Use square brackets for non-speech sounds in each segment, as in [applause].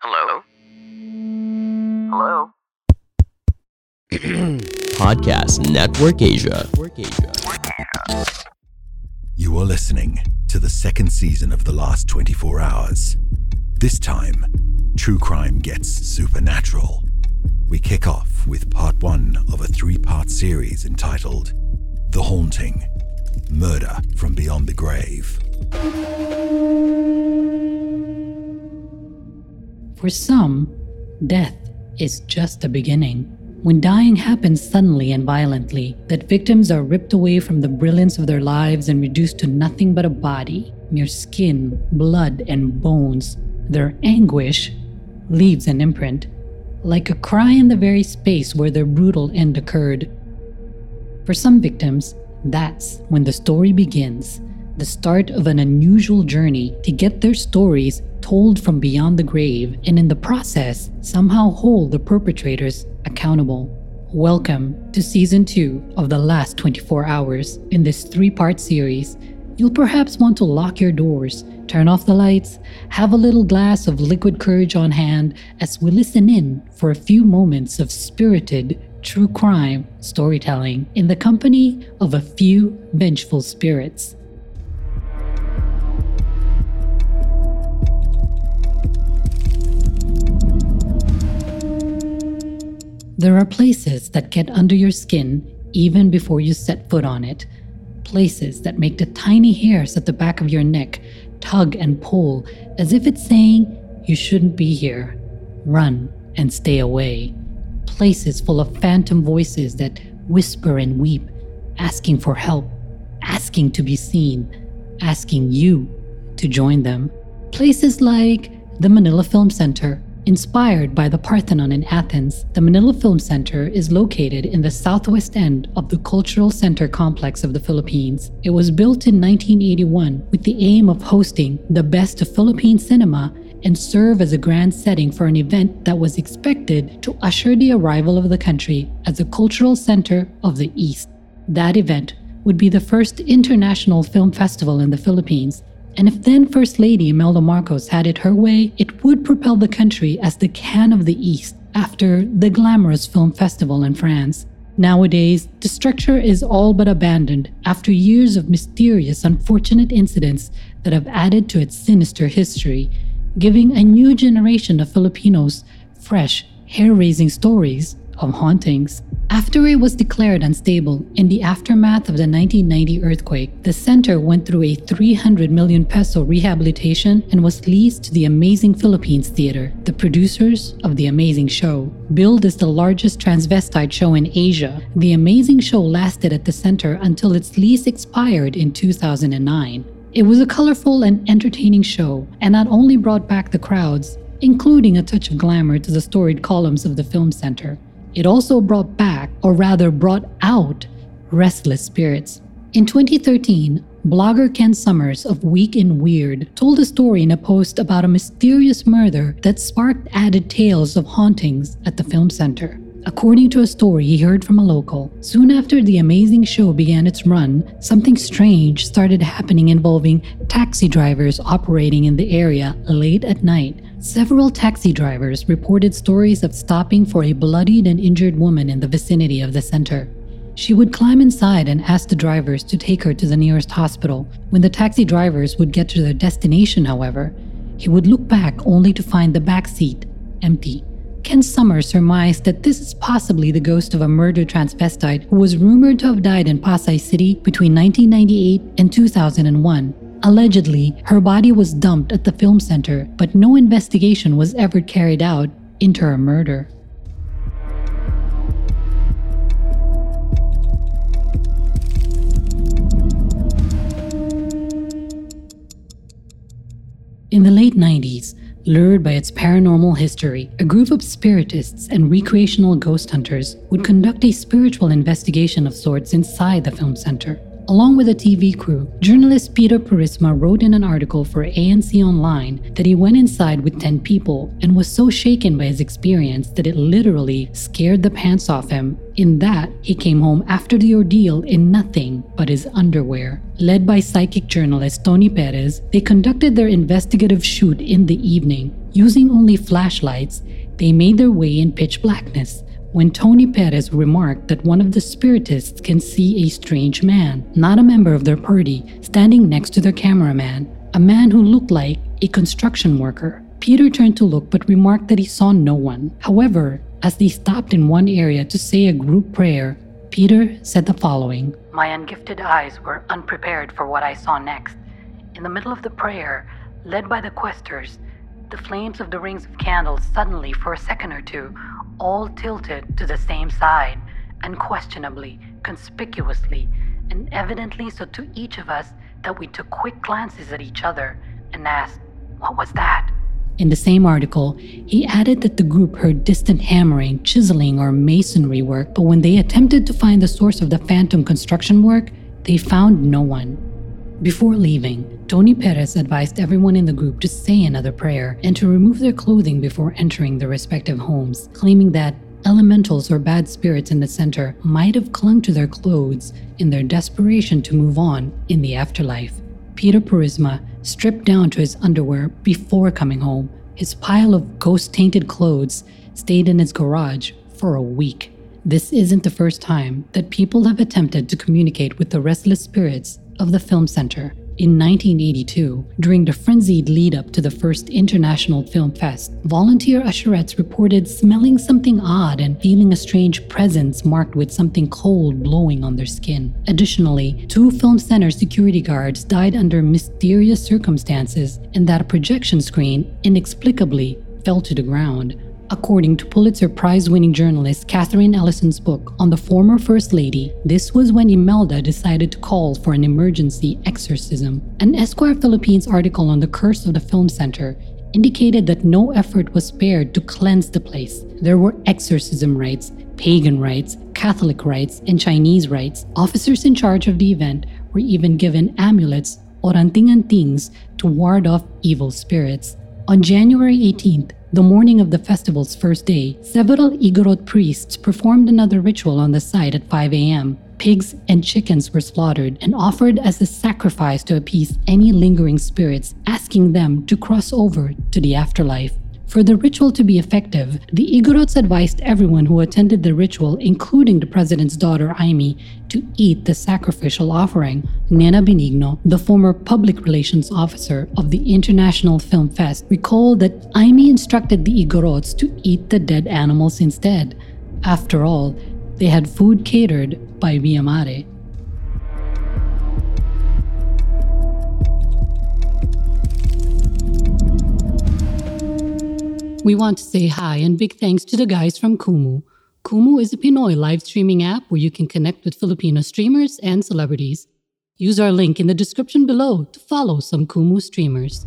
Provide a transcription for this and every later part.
Hello? Hello? [clears throat] Podcast Network Asia. You are listening to the second season of The Last 24 Hours. This time, true crime gets supernatural. We kick off with part one of a three part series entitled The Haunting Murder from Beyond the Grave. For some, death is just the beginning. When dying happens suddenly and violently, that victims are ripped away from the brilliance of their lives and reduced to nothing but a body, mere skin, blood, and bones, their anguish leaves an imprint, like a cry in the very space where their brutal end occurred. For some victims, that's when the story begins the start of an unusual journey to get their stories told from beyond the grave and in the process somehow hold the perpetrators accountable. Welcome to season 2 of The Last 24 Hours. In this three part series, you'll perhaps want to lock your doors, turn off the lights, have a little glass of liquid courage on hand as we listen in for a few moments of spirited true crime storytelling in the company of a few vengeful spirits. There are places that get under your skin even before you set foot on it. Places that make the tiny hairs at the back of your neck tug and pull as if it's saying, You shouldn't be here. Run and stay away. Places full of phantom voices that whisper and weep, asking for help, asking to be seen, asking you to join them. Places like the Manila Film Center, Inspired by the Parthenon in Athens, the Manila Film Center is located in the southwest end of the Cultural Center complex of the Philippines. It was built in 1981 with the aim of hosting the best of Philippine cinema and serve as a grand setting for an event that was expected to usher the arrival of the country as a cultural center of the East. That event would be the first international film festival in the Philippines and if then First Lady Imelda Marcos had it her way, it would propel the country as the Cannes of the East after the glamorous film festival in France. Nowadays, the structure is all but abandoned after years of mysterious, unfortunate incidents that have added to its sinister history, giving a new generation of Filipinos fresh, hair raising stories of hauntings. After it was declared unstable in the aftermath of the 1990 earthquake, the center went through a 300 million peso rehabilitation and was leased to the Amazing Philippines Theater, the producers of The Amazing Show. Billed as the largest transvestite show in Asia, The Amazing Show lasted at the center until its lease expired in 2009. It was a colorful and entertaining show, and not only brought back the crowds, including a touch of glamour to the storied columns of the film center, it also brought back, or rather brought out, restless spirits. In 2013, blogger Ken Summers of Week in Weird told a story in a post about a mysterious murder that sparked added tales of hauntings at the film center. According to a story he heard from a local, soon after the amazing show began its run, something strange started happening involving taxi drivers operating in the area late at night Several taxi drivers reported stories of stopping for a bloodied and injured woman in the vicinity of the center. She would climb inside and ask the drivers to take her to the nearest hospital. When the taxi drivers would get to their destination, however, he would look back only to find the back seat empty. Ken Summers surmised that this is possibly the ghost of a murdered transvestite who was rumored to have died in Pasay City between 1998 and 2001. Allegedly, her body was dumped at the film center, but no investigation was ever carried out into her murder. In the late 90s, lured by its paranormal history, a group of spiritists and recreational ghost hunters would conduct a spiritual investigation of sorts inside the film center. Along with a TV crew, journalist Peter Purisma wrote in an article for ANC Online that he went inside with 10 people and was so shaken by his experience that it literally scared the pants off him. In that, he came home after the ordeal in nothing but his underwear. Led by psychic journalist Tony Perez, they conducted their investigative shoot in the evening. Using only flashlights, they made their way in pitch blackness when Tony Perez remarked that one of the spiritists can see a strange man, not a member of their party, standing next to their cameraman, a man who looked like a construction worker. Peter turned to look but remarked that he saw no one. However, as they stopped in one area to say a group prayer, Peter said the following My ungifted eyes were unprepared for what I saw next. In the middle of the prayer, led by the questers, the flames of the rings of candles suddenly, for a second or two, all tilted to the same side, unquestionably, conspicuously, and evidently so to each of us that we took quick glances at each other and asked, What was that? In the same article, he added that the group heard distant hammering, chiseling, or masonry work, but when they attempted to find the source of the phantom construction work, they found no one. Before leaving, Tony Perez advised everyone in the group to say another prayer and to remove their clothing before entering their respective homes, claiming that elementals or bad spirits in the center might have clung to their clothes in their desperation to move on in the afterlife. Peter Purisma stripped down to his underwear before coming home. His pile of ghost tainted clothes stayed in his garage for a week. This isn't the first time that people have attempted to communicate with the restless spirits of the film center. In 1982, during the frenzied lead up to the first International Film Fest, volunteer usherettes reported smelling something odd and feeling a strange presence marked with something cold blowing on their skin. Additionally, two film center security guards died under mysterious circumstances, and that projection screen inexplicably fell to the ground. According to Pulitzer Prize winning journalist Katherine Ellison's book on the former First Lady, this was when Imelda decided to call for an emergency exorcism. An Esquire Philippines article on the curse of the film center indicated that no effort was spared to cleanse the place. There were exorcism rites, pagan rites, Catholic rites, and Chinese rites. Officers in charge of the event were even given amulets or anting-antings to ward off evil spirits. On January 18th, the morning of the festival's first day, several Igorot priests performed another ritual on the site at 5 a.m. Pigs and chickens were slaughtered and offered as a sacrifice to appease any lingering spirits, asking them to cross over to the afterlife. For the ritual to be effective, the Igorots advised everyone who attended the ritual, including the president's daughter Aimee, to eat the sacrificial offering. Nena Benigno, the former public relations officer of the International Film Fest, recalled that Aimee instructed the Igorots to eat the dead animals instead. After all, they had food catered by Via We want to say hi and big thanks to the guys from Kumu. Kumu is a Pinoy live streaming app where you can connect with Filipino streamers and celebrities. Use our link in the description below to follow some Kumu streamers.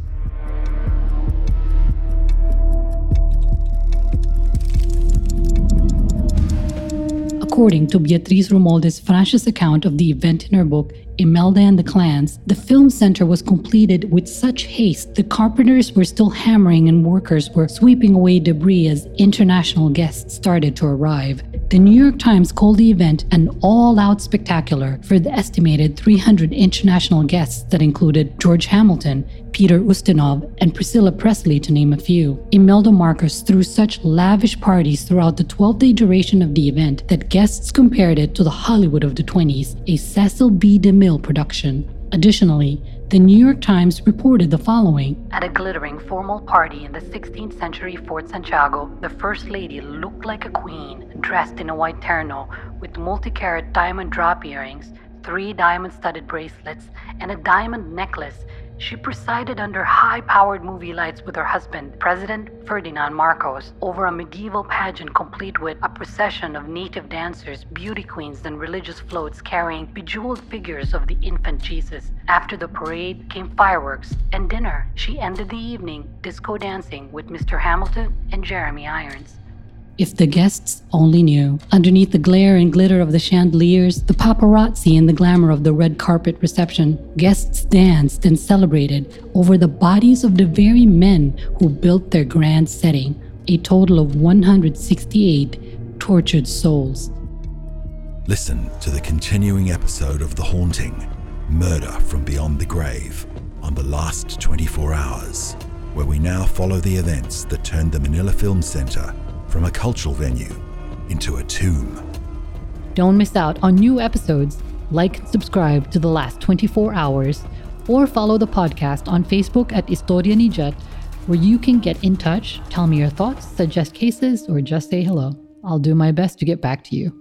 According to Beatriz Romualdez Francia's account of the event in her book, Imelda and the Clans, the film center was completed with such haste the carpenters were still hammering and workers were sweeping away debris as international guests started to arrive. The New York Times called the event an all out spectacular for the estimated 300 international guests that included George Hamilton, Peter Ustinov, and Priscilla Presley, to name a few. Imelda Marcos threw such lavish parties throughout the 12 day duration of the event that guests compared it to the Hollywood of the 20s, a Cecil B. DeMille production. Additionally, the New York Times reported the following. At a glittering formal party in the 16th century Fort Santiago, the First Lady looked like a queen, dressed in a white terno with multi carat diamond drop earrings, three diamond studded bracelets, and a diamond necklace she presided under high powered movie lights with her husband, President Ferdinand Marcos, over a medieval pageant complete with a procession of native dancers, beauty queens, and religious floats carrying bejeweled figures of the infant Jesus. After the parade came fireworks and dinner. She ended the evening disco dancing with Mr. Hamilton and Jeremy Irons. If the guests only knew, underneath the glare and glitter of the chandeliers, the paparazzi and the glamour of the red carpet reception, guests danced and celebrated over the bodies of the very men who built their grand setting, a total of 168 tortured souls. Listen to the continuing episode of The Haunting Murder from Beyond the Grave on the last 24 hours, where we now follow the events that turned the Manila Film Center from a cultural venue into a tomb. Don't miss out on new episodes. Like and subscribe to The Last 24 Hours or follow the podcast on Facebook at Historia ni Jet, where you can get in touch, tell me your thoughts, suggest cases, or just say hello. I'll do my best to get back to you.